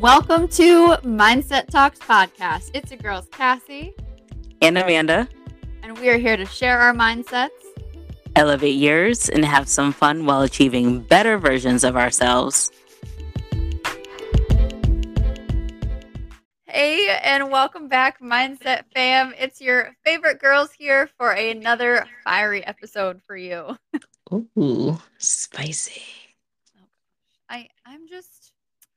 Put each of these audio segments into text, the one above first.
Welcome to Mindset Talks podcast. It's your girls, Cassie and Amanda, and we are here to share our mindsets, elevate yours, and have some fun while achieving better versions of ourselves. Hey, and welcome back, Mindset fam. It's your favorite girls here for another fiery episode for you. Ooh, spicy. I I'm just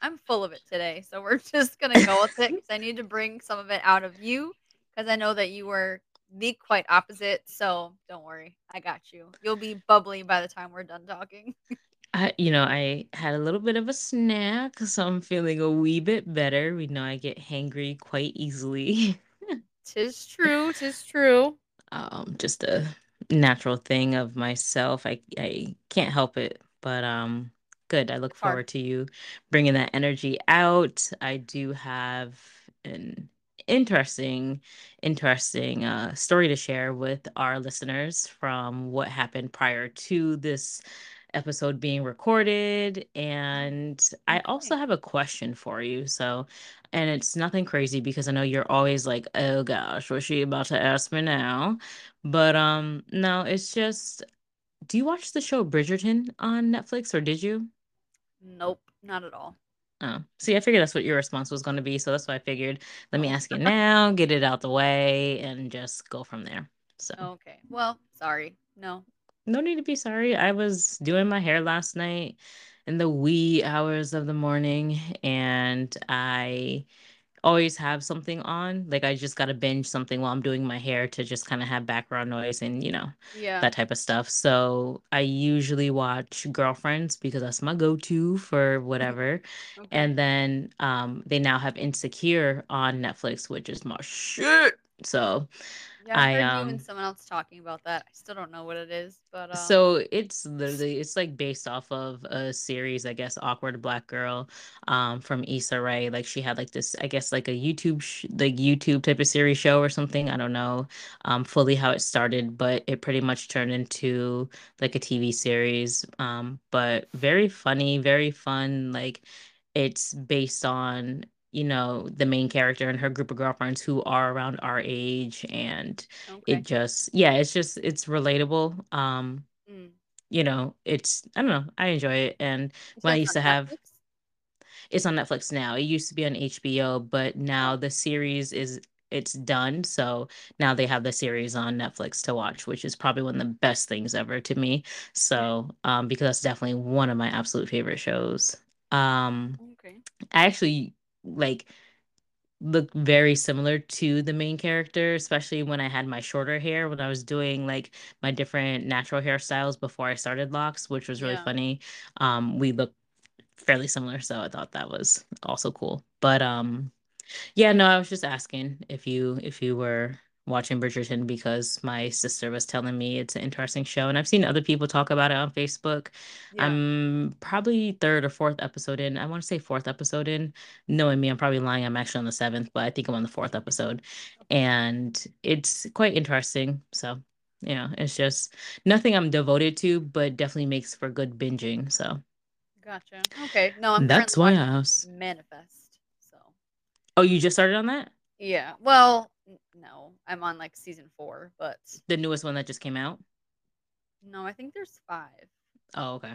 I'm full of it today, so we're just gonna go with it because I need to bring some of it out of you because I know that you were the quite opposite. So don't worry, I got you. You'll be bubbly by the time we're done talking. I, you know, I had a little bit of a snack, so I'm feeling a wee bit better. We know I get hangry quite easily. tis true. Tis true. Um, just a natural thing of myself. I I can't help it. But um, good. I look forward to you bringing that energy out. I do have an interesting interesting uh, story to share with our listeners from what happened prior to this episode being recorded. And I also have a question for you. So, and it's nothing crazy because I know you're always like, oh gosh, what's she about to ask me now? But um, no, it's just do you watch the show Bridgerton on Netflix or did you? Nope, not at all. Oh, see, I figured that's what your response was going to be. So that's why I figured, let me ask you now, get it out the way, and just go from there. So, okay. Well, sorry. No, no need to be sorry. I was doing my hair last night in the wee hours of the morning and I always have something on. Like I just gotta binge something while I'm doing my hair to just kind of have background noise and you know yeah. that type of stuff. So I usually watch Girlfriends because that's my go-to for whatever. okay. And then um they now have Insecure on Netflix, which is my shit. So yeah, I, I heard um, you and someone else talking about that. I still don't know what it is, but um... so it's literally it's like based off of a series, I guess, awkward black girl, um, from Issa Rae. Like she had like this, I guess, like a YouTube sh- like YouTube type of series show or something. I don't know, um, fully how it started, but it pretty much turned into like a TV series. Um, but very funny, very fun. Like it's based on you know the main character and her group of girlfriends who are around our age and okay. it just yeah it's just it's relatable um mm. you know it's i don't know i enjoy it and Is when i used to have Netflix? it's on netflix now it used to be on hbo but now the series is it's done so now they have the series on netflix to watch which is probably one of the best things ever to me so um because that's definitely one of my absolute favorite shows um okay i actually like look very similar to the main character, especially when I had my shorter hair when I was doing like my different natural hairstyles before I started locks, which was really yeah. funny. Um, we look fairly similar, so I thought that was also cool. But um, yeah, no, I was just asking if you if you were watching Bridgerton because my sister was telling me it's an interesting show, and I've seen other people talk about it on Facebook. Yeah. I'm probably third or fourth episode in. I want to say fourth episode in. Knowing me, I'm probably lying. I'm actually on the seventh, but I think I'm on the fourth episode, and it's quite interesting. So yeah, it's just nothing I'm devoted to, but definitely makes for good binging. So. Gotcha. Okay. No, I'm that's why I was manifest. So. Oh, you just started on that? Yeah. Well, no, I'm on like season four, but the newest one that just came out. No, I think there's five. Oh, okay.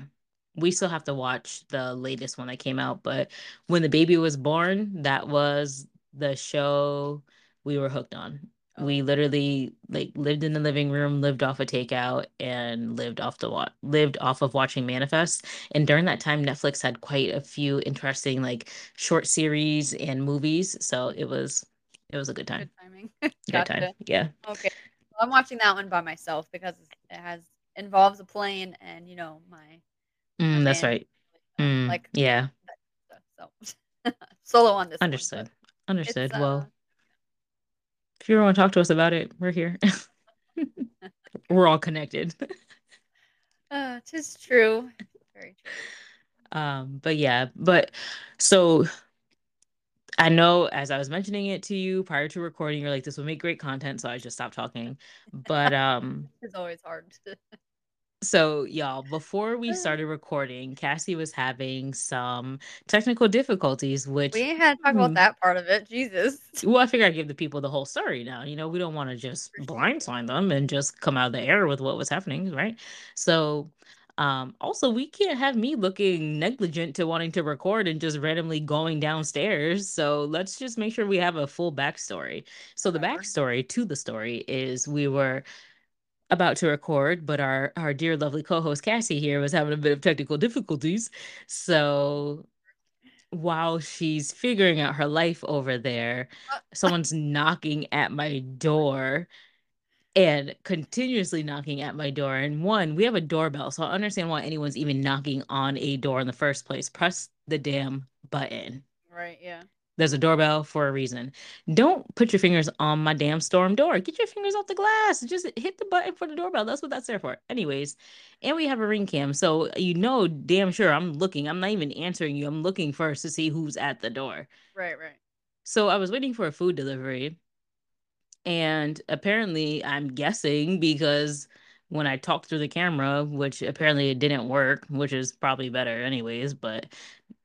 We still have to watch the latest one that came out, but when the baby was born, that was the show we were hooked on. Oh. We literally like lived in the living room, lived off a of takeout, and lived off the wa- lived off of watching Manifest. And during that time, Netflix had quite a few interesting like short series and movies, so it was it was a good time. Good timing. good time. Yeah. Okay. Well, I'm watching that one by myself because it has involves a plane and you know my. my mm, that's right. Mm, like yeah. so solo on this. Understood. One, Understood. well, uh, if you want to talk to us about it, we're here. we're all connected. uh, tis true. Very true. Um, but yeah, but so I know as I was mentioning it to you prior to recording, you're like, this will make great content. So I just stopped talking. But um it's always hard. So, y'all, before we started recording, Cassie was having some technical difficulties, We which ain't had to talk about hmm, that part of it. Jesus. well, I figure I give the people the whole story now. You know, we don't want to just blindside them and just come out of the air with what was happening, right? So, um, also we can't have me looking negligent to wanting to record and just randomly going downstairs. So let's just make sure we have a full backstory. So the backstory to the story is we were about to record, but our our dear lovely co-host Cassie here was having a bit of technical difficulties. So while she's figuring out her life over there, Uh, someone's knocking at my door and continuously knocking at my door. And one, we have a doorbell, so I understand why anyone's even knocking on a door in the first place. Press the damn button. right, yeah. There's a doorbell for a reason. Don't put your fingers on my damn storm door. Get your fingers off the glass. Just hit the button for the doorbell. That's what that's there for. Anyways, and we have a ring cam. So you know damn sure I'm looking. I'm not even answering you. I'm looking first to see who's at the door. Right, right. So I was waiting for a food delivery. And apparently, I'm guessing because when I talked through the camera, which apparently it didn't work, which is probably better anyways, but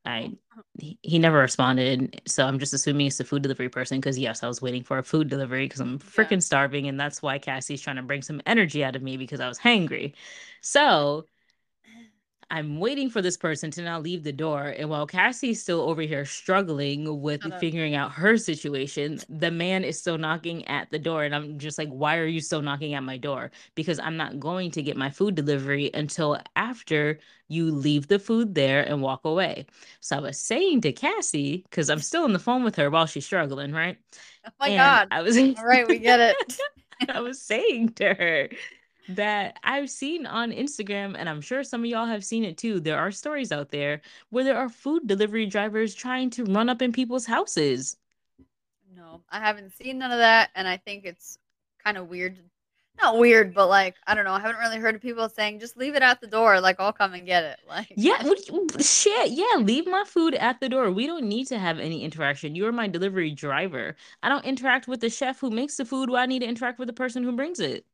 I he, never responded. So I'm just assuming it's the food delivery person because yes, I was waiting for a food delivery because I'm freaking Yeah. starving and that's why Cassie's trying to bring some energy out of me because I was hangry. So I'm waiting for this person to now leave the door. And while Cassie's still over here struggling with up. figuring out her situation, the man is still knocking at the door. And I'm just like, why are you still knocking at my door? Because I'm not going to get my food delivery until after you leave the food there and walk away. So I was saying to Cassie, because I'm still on the phone with her while she's struggling, right? Oh my and god. I was All right, we get it. I was saying to her that I've seen on Instagram, and I'm sure some of y'all have seen it too. There are stories out there where there are food delivery drivers trying to run up in people's houses. No, I haven't seen none of that, and I think it's kind of weird. Not weird, but like I don't know. I haven't really heard of people saying just leave it at the door, like I'll come and get it. Like Yeah, what you- shit. Yeah, leave my food at the door. We don't need to have any interaction. You're my delivery driver. I don't interact with the chef who makes the food. Why I need to interact with the person who brings it?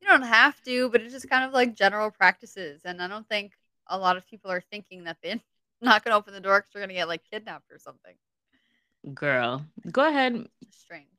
You don't have to, but it's just kind of like general practices, and I don't think a lot of people are thinking that they're not gonna open the door because they're gonna get like kidnapped or something. Girl, go ahead. Strange.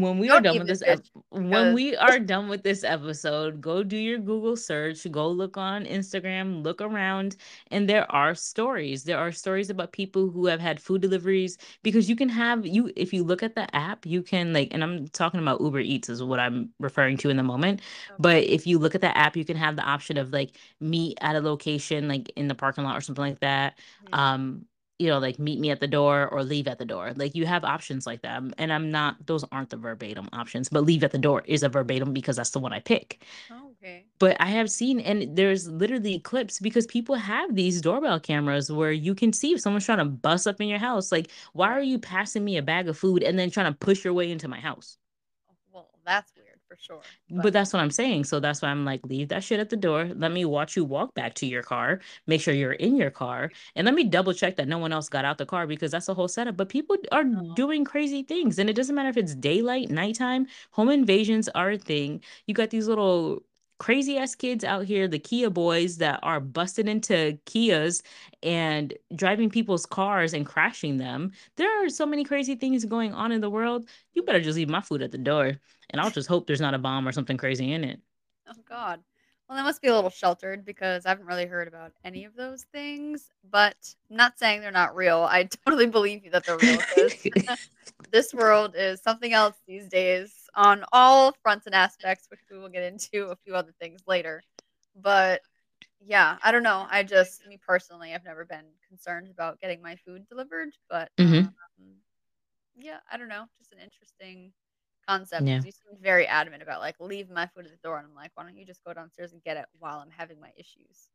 When we Don't are done with this ep- when we are done with this episode go do your google search go look on instagram look around and there are stories. There are stories about people who have had food deliveries because you can have you if you look at the app you can like and i'm talking about uber eats is what i'm referring to in the moment but if you look at the app you can have the option of like meet at a location like in the parking lot or something like that. Mhm. um you know, like meet me at the door or leave at the door. Like you have options like that. Um, and I'm not, those aren't the verbatim options, but leave at the door is a verbatim because that's the one I pick. Oh, okay. But I have seen, and there's literally clips because people have these doorbell cameras where you can see if someone's trying to bust up in your house. Like, why are you passing me a bag of food and then trying to push your way into my house? Well, that's for sure. But that's what I'm saying. So that's why I'm like, leave that shit at the door. Let me watch you walk back to your car. Make sure you're in your car. And let me double check that no one else got out the car because that's the whole setup. But people are doing crazy things. And it doesn't matter if it's daylight, nighttime, home invasions are a thing. You got these little crazy ass kids out here, the Kia boys that are busted into Kias and driving people's cars and crashing them. There are so many crazy things going on in the world. You better just leave my food at the door. And I'll just hope there's not a bomb or something crazy in it. Oh God. Well, they must be a little sheltered because I haven't really heard about any of those things. But I'm not saying they're not real. I totally believe you that they're real. this world is something else these days on all fronts and aspects, which we will get into a few other things later. But yeah, I don't know. I just, me personally, I've never been concerned about getting my food delivered. But Mhm. um, yeah, I don't know. Just an interesting concept. Yeah. You seemed very adamant about like leave my food at the door, and I'm like, why don't you just go downstairs and get it while I'm having my issues?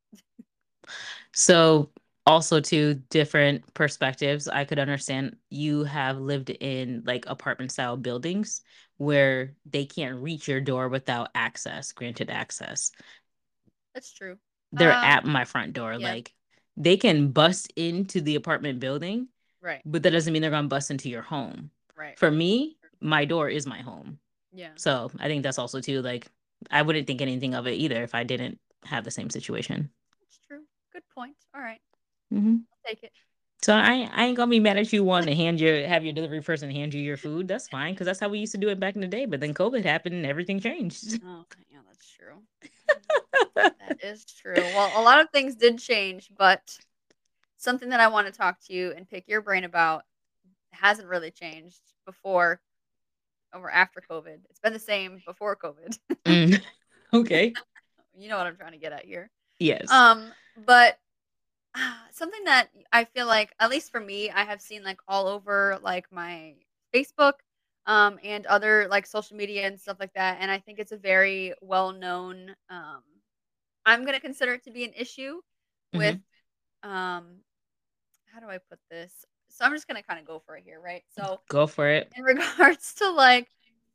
So, also two different perspectives. I could understand you have lived in like apartment style buildings where they can't reach your door without access, granted access. That's true. They're Um, at my front door. yeah. Like they can bust into the apartment building, Right. but that doesn't mean they're gonna bust into your home. Right. For me, my door is my home. Yeah. So I think that's also too like I wouldn't think anything of it either if I didn't have the same situation. That's true. Good point. All right. Mm-hmm. I'll take it. So I I ain't gonna be mad at you wanting to hand your have your delivery person hand you your food. That's fine because that's how we used to do it back in the day. But then COVID happened and everything changed. Oh, yeah, that's true. that is true. Well, a lot of things did change, but something that I want to talk to you and pick your brain about hasn't really changed before or after COVID. It's been the same before COVID. Mm. Okay. you know what I'm trying to get at here. Yes. Um, but something that I feel like, at least for me, I have seen like all over like my Facebook um, and other like social media and stuff like that. And I think it's a very well known, um, I'm going to consider it to be an issue with, Mhm. um, how do I put this? So I'm just going to kind of go for it here, right? So Go for it. in regards to like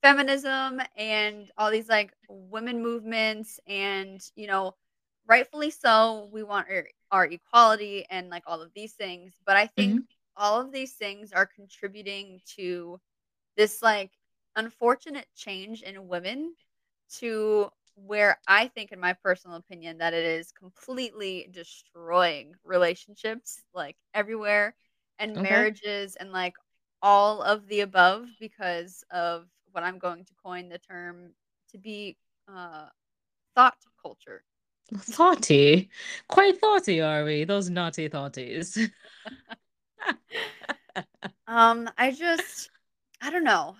feminism and all these like women movements and you know rightfully so we want our, our equality and like all of these things but i think Mhm. all of these things are contributing to this like unfortunate change in women to where i think in my personal opinion that it is completely destroying relationships like everywhere and Okay. marriages and like all of the above because of what I'm going to coin the term to be uh, thot culture. Thotty. Quite thotty, are we? Those naughty thotties. Um, I just, I don't know.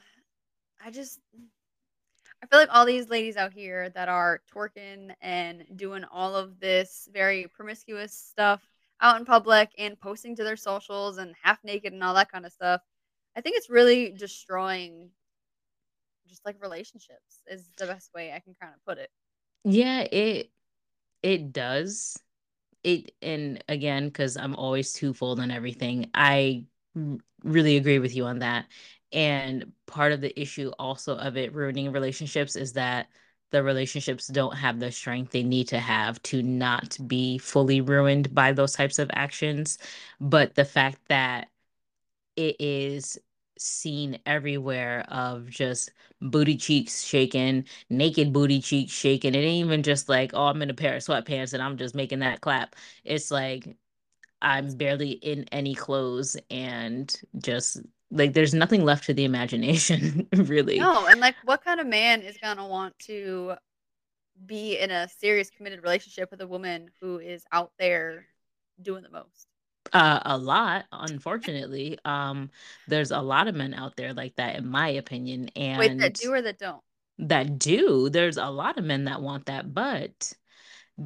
I just, I feel like all these ladies out here that are twerking and doing all of this very promiscuous stuff out in public and posting to their socials and half naked and all that kind of stuff. I think it's really destroying just like relationships is the best way I can kind of put it. yeah, it it does. It and again, because I'm always twofold on everything. I really agree with you on that. And part of the issue also of it ruining relationships is that the relationships don't have the strength they need to have to not be fully ruined by those types of actions. But the fact that it is seen everywhere of just booty cheeks shaking, naked booty cheeks shaking. It ain't even just like, oh, I'm in a pair of sweatpants and I'm just making that clap. It's like I'm barely in any clothes and just like there's nothing left to the imagination, really. no, and like what kind of man is gonna want to be in a serious committed relationship with a woman who is out there doing the most? Uh, a lot, unfortunately. Um, there's a lot of men out there like that, in my opinion, Wait, that and do or that don't? that do. There's a lot of men that want that, but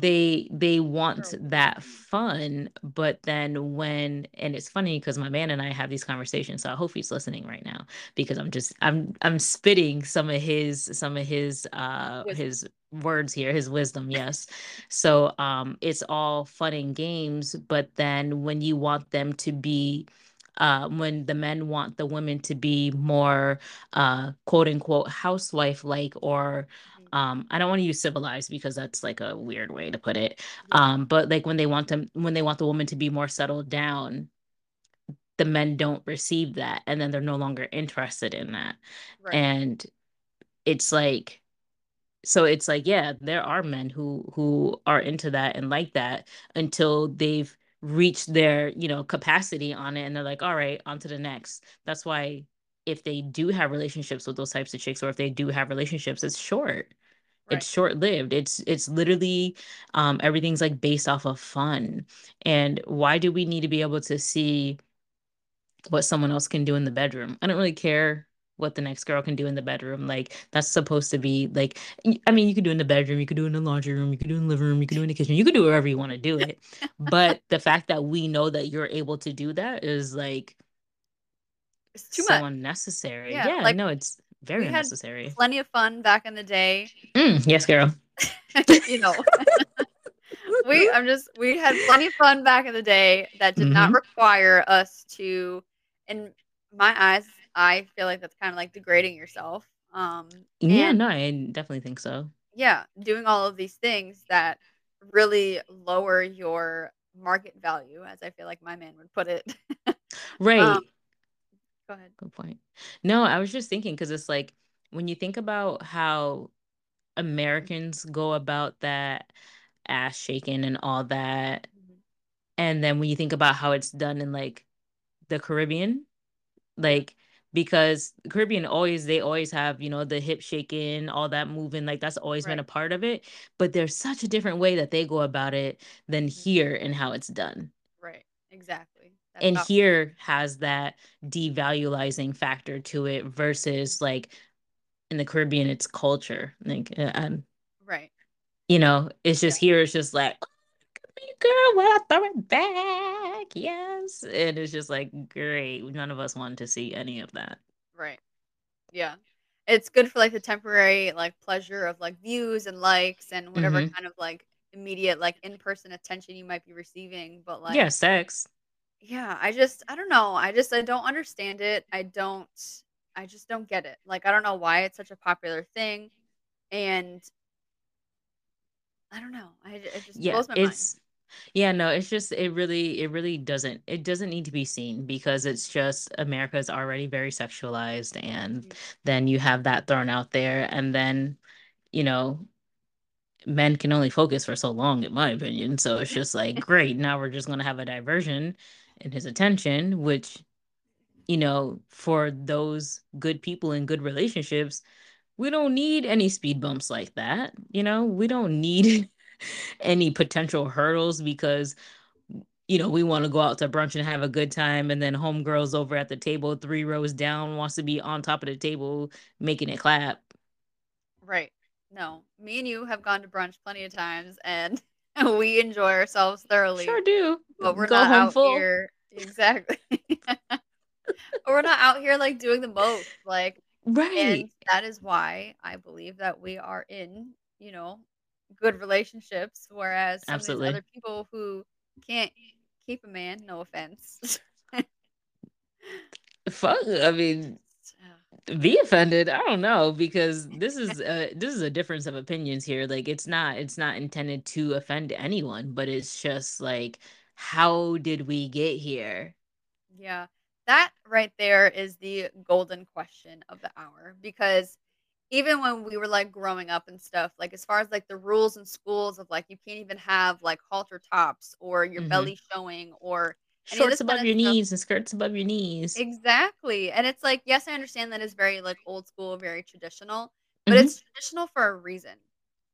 they they want True. that fun but then when and it's funny because my man and i have these conversations so i hope he's listening right now because i'm just i'm i'm spitting some of his some of his uh his words here his wisdom yes so um it's all fun and games but then when you want them to be uh, when the men want the women to be more uh, quote unquote housewife like or. Um i don't want to use civilized because that's like a weird way to put it. Um but like when they want them when they want the woman to be more settled down the men don't receive that and then they're no longer interested in that. Right. and it's like so it's like yeah there are men who who are into that and like that until they've reached their you know capacity on it and they're like all right on to the next. That's why if they do have relationships with those types of chicks or if they do have relationships it's short Right. it's short lived it's it's literally um everything's like based off of fun. And why do we need to be able to see what someone else can do in the bedroom? I don't really care what the next girl can do in the bedroom. Like that's supposed to be like I mean you could do in the bedroom you could do in the laundry room you could do in the living room you could do in the kitchen you could do wherever you want to do it. But the fact that we know that you're able to do that is like It's too so much. unnecessary. Yeah, yeah like, no it's very We unnecessary. plenty of fun back in the day. Mm, yes girl you know, we I'm just we had plenty of fun back in the day that did not Mhm. require us to in my eyes I feel like that's kind of like degrading yourself um yeah no i definitely think so. Yeah doing all of these things that really lower your market value as I feel like my man would put it. Right. Um go ahead Good point. No, I was just thinking because it's like when you think about how Americans go about that ass shaking and all that. Mhm. And then when you think about how it's done in like the Caribbean, like because Caribbean always they always have, you know, the hip shaking, all that moving, like that's always been a part of it. But there's such a different way that they go about it than Mhm. here and how it's done. Right. Exactly. That's And how here has that devaluing factor to it versus like in the Caribbean, it's culture. Like, uh, um, Right. you know, it's Yeah. just here, it's just like, "Oh, look at me, girl, when I throw it back. Yes. And it's just like, great. None of us wanted to see any of that. Right. Yeah. It's good for, like, the temporary, like, pleasure of, like, views and likes and whatever hmm kind of, like, immediate, like, in-person attention you might be receiving, but, like, Yeah, sex. Yeah, I just I don't know, I just I don't understand it, I don't I just don't get it, like, I don't know why it's such a popular thing, and I don't know, I it just Yeah, blows my mind. it's yeah, no, it's just it really it really doesn't it doesn't need to be seen because it's just America is already very sexualized and Mhm. then you have that thrown out there and then, you know, men can only focus for so long in my opinion. So it's just like, great, now we're just going to have a diversion in his attention which, you know, for those good people in good relationships, we don't need any speed bumps like that. You know, we don't need any potential hurdles because you know we want to go out to brunch and have a good time and then homegirls over at the table three rows down wants to be on top of the table making it clap Right. No, me and you have gone to brunch plenty of times, and we enjoy ourselves thoroughly, sure do but we're go not out full here exactly. We're not out here, like, doing the most, like right and that is why I believe that we are in, you know, good relationships, whereas some of these absolutely other people who can't keep a man, no offense. fuck i mean be offended i don't know because this is uh this is a difference of opinions here like it's not it's not intended to offend anyone but it's just like how did we get here Yeah. That right there is the golden question of the hour because even when we were like growing up and stuff, like as far as like the rules in schools of like you can't even have like halter tops or your hmm belly showing or shorts above your knees and skirts above your knees Exactly. And it's like, yes, I understand that is very like old school, very traditional, but hmm it's traditional for a reason.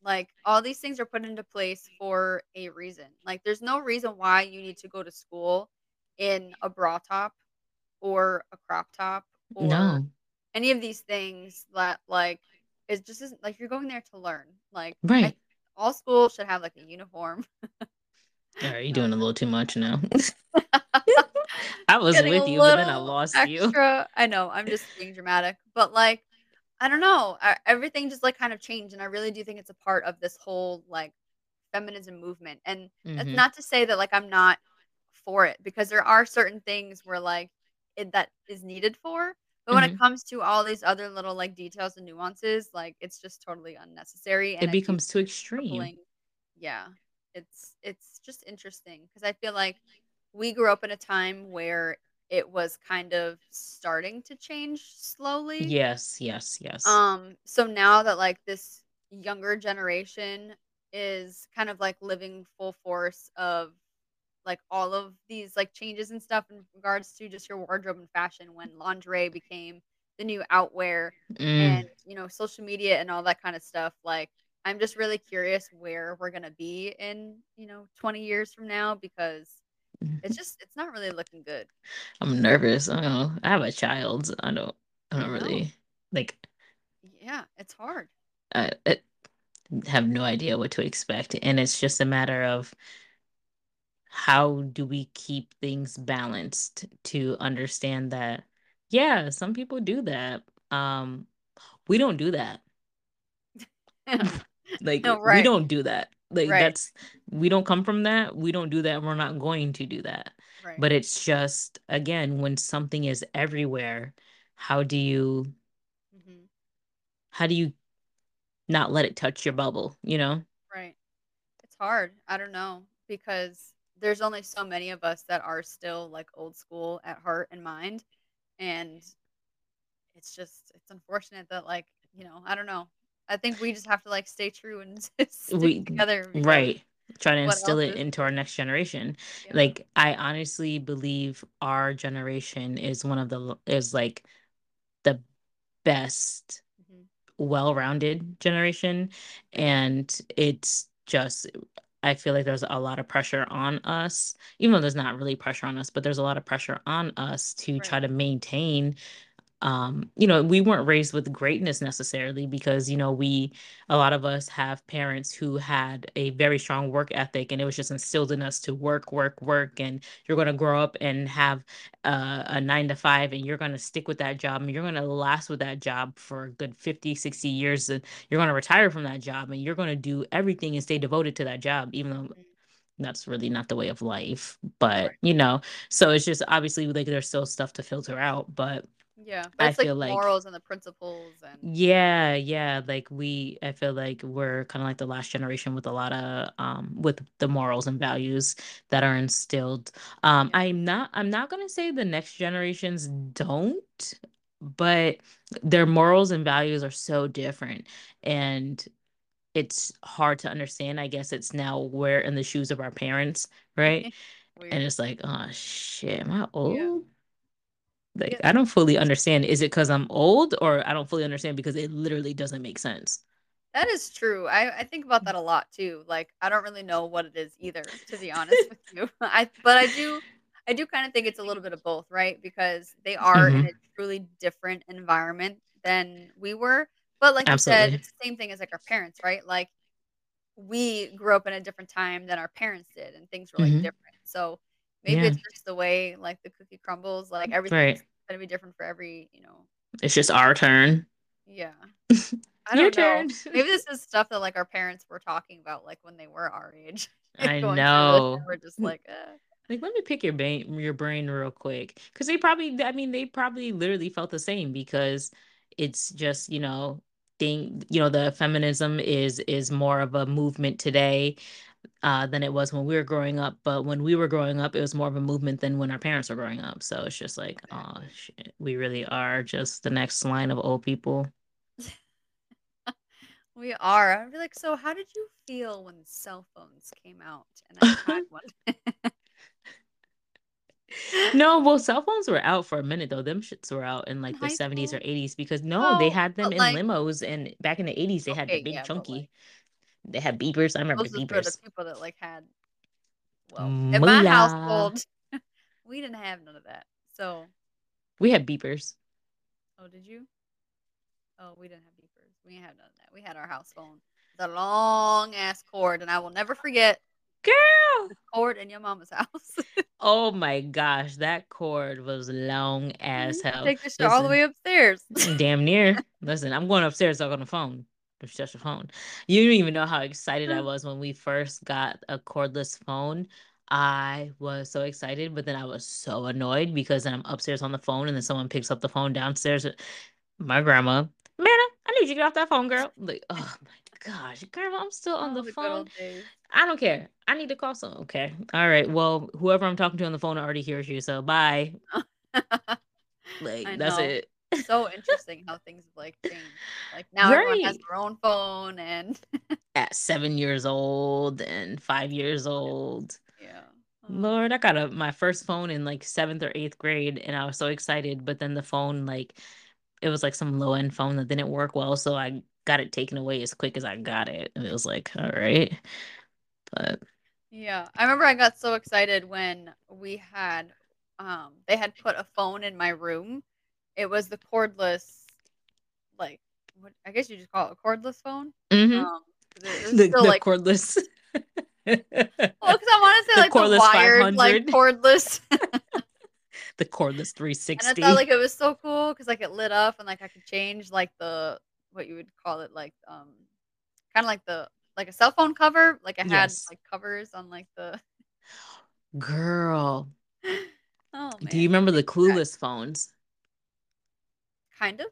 Like all these things are put into place for a reason. Like there's no reason why you need to go to school in a bra top or a crop top or no any of these things that like it just isn't like you're going there to learn. Like I right all schools should have like a uniform. Right, you're doing a little too much now. I was getting with you, but then I lost you. I know, I'm just being dramatic, but like I don't know, I, everything just like kind of changed and I really do think it's a part of this whole like feminism movement. And that's hmm not to say that like I'm not for it because there are certain things where like it, that is needed for. But when it hmm comes to all these other little like details and nuances, like it's just totally unnecessary and It becomes too extreme. crippling. Yeah. It's it's just interesting because I feel like we grew up in a time where it was kind of starting to change slowly Yes, yes, yes. um, so now that, like, this younger generation is kind of, like, living full force of, like, all of these, like, changes and stuff in regards to just your wardrobe and fashion when lingerie became the new outwear and, Mm. you know, social media and all that kinda stuff, like, I'm just really curious where we're gonna be in, you know, 20 years from now because it's just it's not really looking good. I'm nervous. I don't know. I have a child. I don't. I I don't know. really like. Yeah, it's hard. I, I have no idea what to expect, and it's just a matter of how do we keep things balanced to understand that. Yeah, some people do that. Um, we don't do that. Like No, we don't do that. Like right, that's we don't come from that. We don't do that. We're not going to do that. right. But it's just again, when something is everywhere, how do you Mhm. how do you not let it touch your bubble, you know? Right. It's hard. I don't know because there's only so many of us that are still like old school at heart and mind. And it's just, it's unfortunate that, like, you know, I don't know. I think we just have to, like, stay true and stick We together right. Try to instill it is into our next generation. Yeah. Like, I honestly believe our generation is one of the is, like, the best Mhm. well-rounded generation, and it's just I feel like there's a lot of pressure on us, even though there's not really pressure on us, but there's a lot of pressure on us to try to maintain um, you know, we weren't raised with greatness necessarily because, you know, we a lot of us have parents who had a very strong work ethic and it was just instilled in us to work, work, work. And you're going to grow up and have uh, a nine to five and you're going to stick with that job and you're going to last with that job for a good 50, 60 years. And you're going to retire from that job and you're going to do everything and stay devoted to that job, even though Mhm. that's really not the way of life. But, Right. you know, so it's just obviously like there's still stuff to filter out. But Yeah, but I it's, like, feel the like morals and the principles and yeah, yeah, like we I feel like we're kind of like the last generation with a lot of um with the morals and values that are instilled. Um Yeah. I'm not I'm not going to say the next generations don't, but their morals and values are so different and it's hard to understand. I guess it's now we're in the shoes of our parents, right? And it's like, oh shit, am I Yeah. Like, Yeah, I don't fully understand. Is it because I'm old, or I don't fully understand because it literally doesn't make sense? that is true. I I think about that a lot too. Like, I don't really know what it is either, to be honest with you. I but I do I do kinda think it's a little bit of both, right? Because they are in Mhm. a truly different environment than we were. But like you said, it's the same thing as, like, our parents, right? Like, we grew up in a different time than our parents did, and things were, like, Mhm. different. So, maybe Yeah, it's just the way, like, the cookie crumbles, like, everything's right. gonna be different for every, you know It's just our turn. Yeah. I don't know. turn. Maybe this is stuff that, like, our parents were talking about, like, when they were our age, I going through this, and know. we're just like, "Uh" like, let me pick your brain your brain real quick, because they probably I mean, they probably literally felt the same because it's just, you know, thing you know, the feminism is is more of a movement today uh, than it was when we were growing up. But when we were growing up, it was more of a movement than when our parents were growing up. So it's just like, oh shit, we really are just the next line of old people. We are. I'd be like, "So how did you feel when cell phones came out and I had one?" no, well, cell phones were out for a minute though. Them shits were out in In like the 70s or 80s because no, they had them in like limos. And back in the 80s, they had the big yeah, chunky. They had beepers. I remember those for the beepers. people that, like, had well, in my household, we didn't have none of that. So We had beepers. oh, did you? Oh, we didn't have beepers. We didn't have none of that. We had our house phone. The long ass cord, and I will never forget Girl. the cord in your mama's house. Oh my gosh, that cord was long as Mhm. hell. Take the shit all the way upstairs. Damn near. Listen, I'm going upstairs talk on the phone. Just touch phone. You don't even know how excited I was when we first got a cordless phone. I was so excited, but then I was so annoyed because then I'm upstairs on the phone and then someone picks up the phone downstairs. My grandma, Manna, I need you to get off that phone, girl. Like, oh my gosh, grandma, I'm still on Oh, the the phone. I don't care. I need to call someone. Okay. All right. Well, whoever I'm talking to on the phone already hears you. So bye. Like, that's it. So interesting how things have, like, changed. Like, now everyone has their own phone and At 7 years old and 5 years old. Yeah. Lord, I got a my first phone in, like, 7th or 8th grade, and I was so excited, but then the phone, like it was, like, some low-end phone that didn't work well, so I got it taken away as quick as I got it, and it was like, "Alright." But yeah. I remember I got so excited when we had, um they had put a phone in my room. It was the cordless, like, what I guess you just call it a cordless phone? Mhm. Um, 'cause it it was The still, the like cordless well, 'cause I wanna say, The like, the cordless wired, like, cordless The cordless And I thought, like, it was so cool because like, it lit up and, like, I could change, like, the what you would call it, like, um, kinda like the like a cell phone cover, like, it had, Yes. like, covers on, like, the Girl, Oh, do you remember the things back. Clueless phones? Kind of.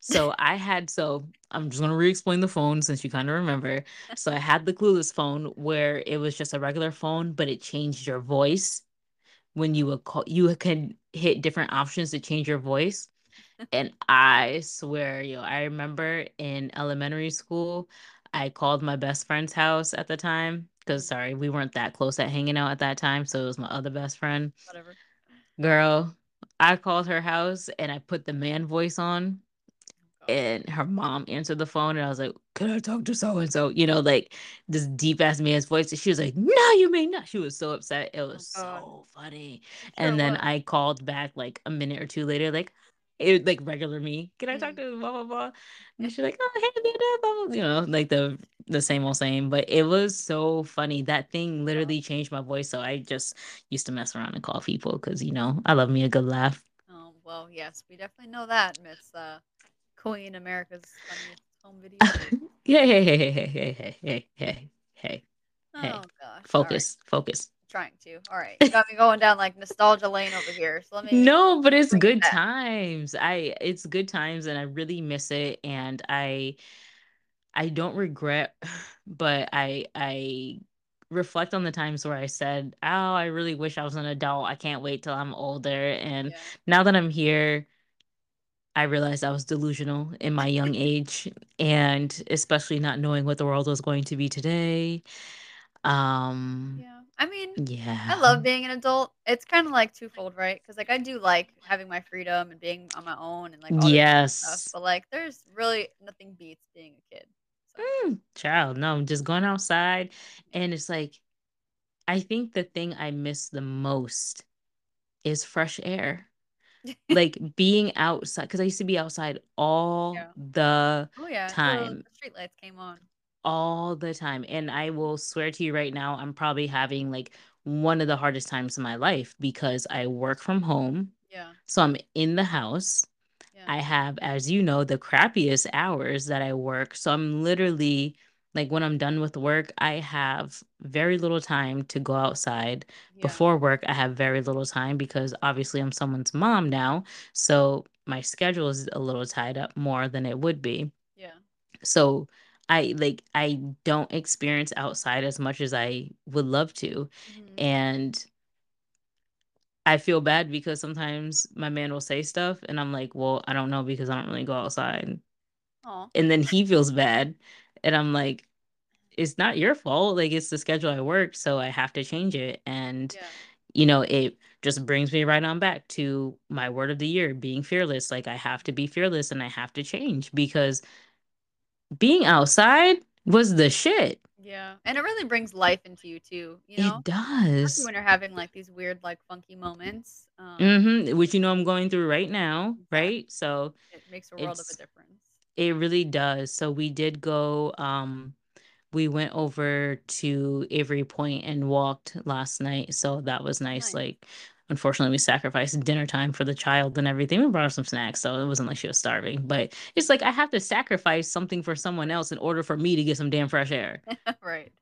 So I had so I'm just gonna re-explain the phone since you kind of remember. So I had the Clueless phone where it was just a regular phone, but it changed your voice when you would call. You could hit different options to change your voice. And I swear, yo, I remember in elementary school, I called my best friend's house at the time because, sorry, we weren't that close at hanging out at that time. So it was my other best friend. Whatever. Girl, I called her house and I put the man voice on Oh and her mom answered the phone and I was like, Can I talk to so and so? You know, like this deep ass man's voice. And she was like, No, you may not. She was so upset. It Oh was god. so funny. Sure And then was. I called back like a minute or two later, like, it like regular me. Can I talk Mhm. to blah blah blah? And she's like, Oh, hey, blah, blah, blah," you know, like the the same old same. But it was so funny. That thing literally changed my voice. So I just used to mess around and call people because you know I love me a good laugh. Oh, well, yes, we definitely know that, Miss uh, Queen America's Funniest Home Video. hey, hey, hey, hey, hey, hey, hey, hey, hey, Oh gosh. Right. focus, focus. Trying to. All right. You got me going down like nostalgia lane over here. So let me No, but it's good back. times. I it's good times and I really miss it and I I don't regret but I I reflect on the times where I said, "Oh, I really wish I was an adult. I can't wait till I'm older." And Yeah. now that I'm here, I realized I was delusional in my young age and especially not knowing what the world was going to be today. Um, Yeah. I mean, yeah, I love being an adult. It's kind of like twofold, right? Because like I do like having my freedom and being on my own and like all this stuff. Yes. But like, there's really nothing beats being a kid. So Mm, child, no, just going outside. And it's like, I think the thing I miss the most is fresh air. Like being outside, because I used to be outside all yeah. the Oh yeah. Time, the street lights came on. All the time. And I will swear to you right now, I'm probably having like one of the hardest times in my life because I work from home. Yeah. So I'm in the house. Yeah. I have, as you know, the crappiest hours that I work. So I'm literally like when I'm done with work, I have very little time to go outside. Yeah. Before work, I have very little time because obviously I'm someone's mom now. So my schedule is a little tied up more than it would be. Yeah. So I like I don't experience outside as much as I would love to. hmm And I feel bad because sometimes my man will say stuff and I'm like, well, I don't know because I don't really go outside. Oh. And then he feels bad. And I'm like, it's not your fault. Like, it's the schedule I work. So I have to change it. And, Yeah. you know, it just brings me right on back to my word of the year being fearless. Like, I have to be fearless and I have to change because being outside was the shit. Yeah. And it really brings life into you too. You know, It especially does. when you're having like these weird, like funky moments. Um. Mm-hmm. Which you know I'm going through right now, right? So It makes a world of a difference. It really does. So we did go, um, we went over to Avery Point and walked last night. So that was nice. Nice. Like, unfortunately, we sacrificed dinner time for the child and everything. We brought her some snacks, so it wasn't like she was starving. But it's like I have to sacrifice something for someone else in order for me to get some damn fresh air. right.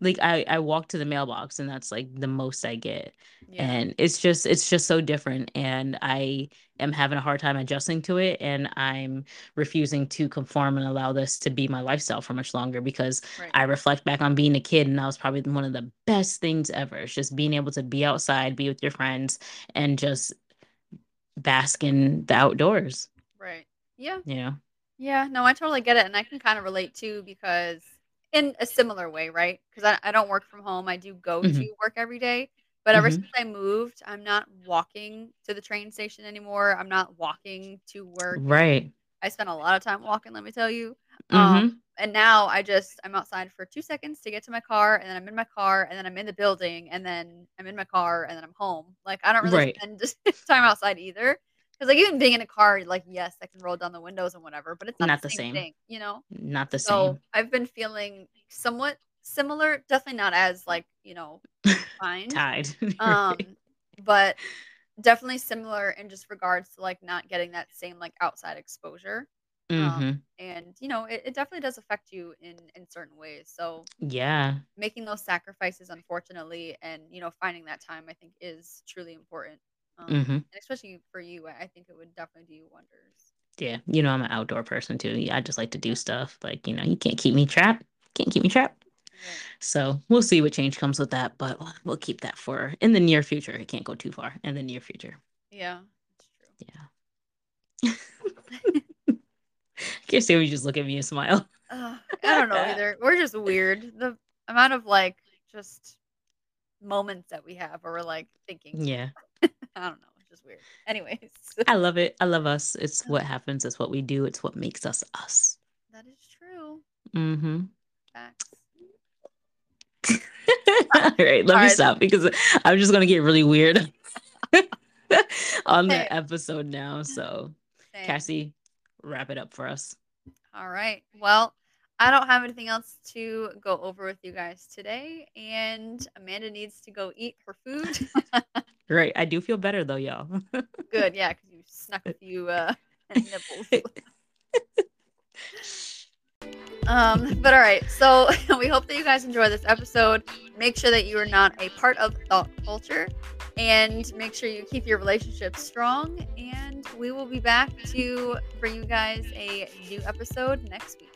Like I, I walk to the mailbox and that's like the most I get. Yeah. And it's just it's just so different. And I am having a hard time adjusting to it. And I'm refusing to conform and allow this to be my lifestyle for much longer because Right. I reflect back on being a kid and that was probably one of the best things ever. It's just being able to be outside, be with your friends, and just bask in the outdoors, Right. Yeah. Yeah. Yeah. No, I totally get it. And I can kind of relate too because in a similar way, right? Because I, I don't work from home. I do go hmm to work every day. But ever hmm since I moved, I'm not walking to the train station anymore. I'm not walking to work. Right. I spent a lot of time walking, let me tell you. Um, hmm and now I just I'm outside for two seconds to get to my car, and then I'm in my car, and then I'm in the building, and then I'm in my car, and then I'm home. Like I don't really Right. spend time outside either. Because like even being in a car, like yes, I can roll down the windows and whatever, but it's not the Not the same same. thing, you know. Not the same. So same. I've been feeling somewhat similar, definitely not as like you know fine, Tied. um, Right. but definitely similar in just regards to like not getting that same like outside exposure. Um, hmm and you know, it, it definitely does affect you in in certain ways. So Yeah. making those sacrifices, unfortunately, and you know, finding that time, I think, is truly important. Um, hmm and especially for you, I think it would definitely do wonders. Yeah. You know, I'm an outdoor person too. Yeah, I just like to do stuff. Like, you know, you can't keep me trapped. Can't keep me trapped. right. So we'll see what change comes with that, but we'll we'll keep that for in the near future. It can't go too far in the near future. Yeah, that's true. Yeah. I can't say we just look at me and smile. Uh, I don't know either. We're just weird. The amount of like just moments that we have where we're like thinking. Yeah. I don't know. It's just weird. Anyways. I love it. I love us. It's what happens. It's what we do. It's what makes us us. That is true. Mm-hmm. Facts. All right, let All me right. stop because I'm just gonna get really weird on the episode now. So, Same. Cassie, wrap it up for us. All right. Well, I don't have anything else to go over with you guys today, and Amanda needs to go eat her food. Right, I do feel better though, y'all. Good, yeah, because you snuck a few uh, nipples. Um, but all right, so we hope that you guys enjoy this episode. Make sure that you are not a part of thot culture, and make sure you keep your relationships strong. And we will be back to bring you guys a new episode next week.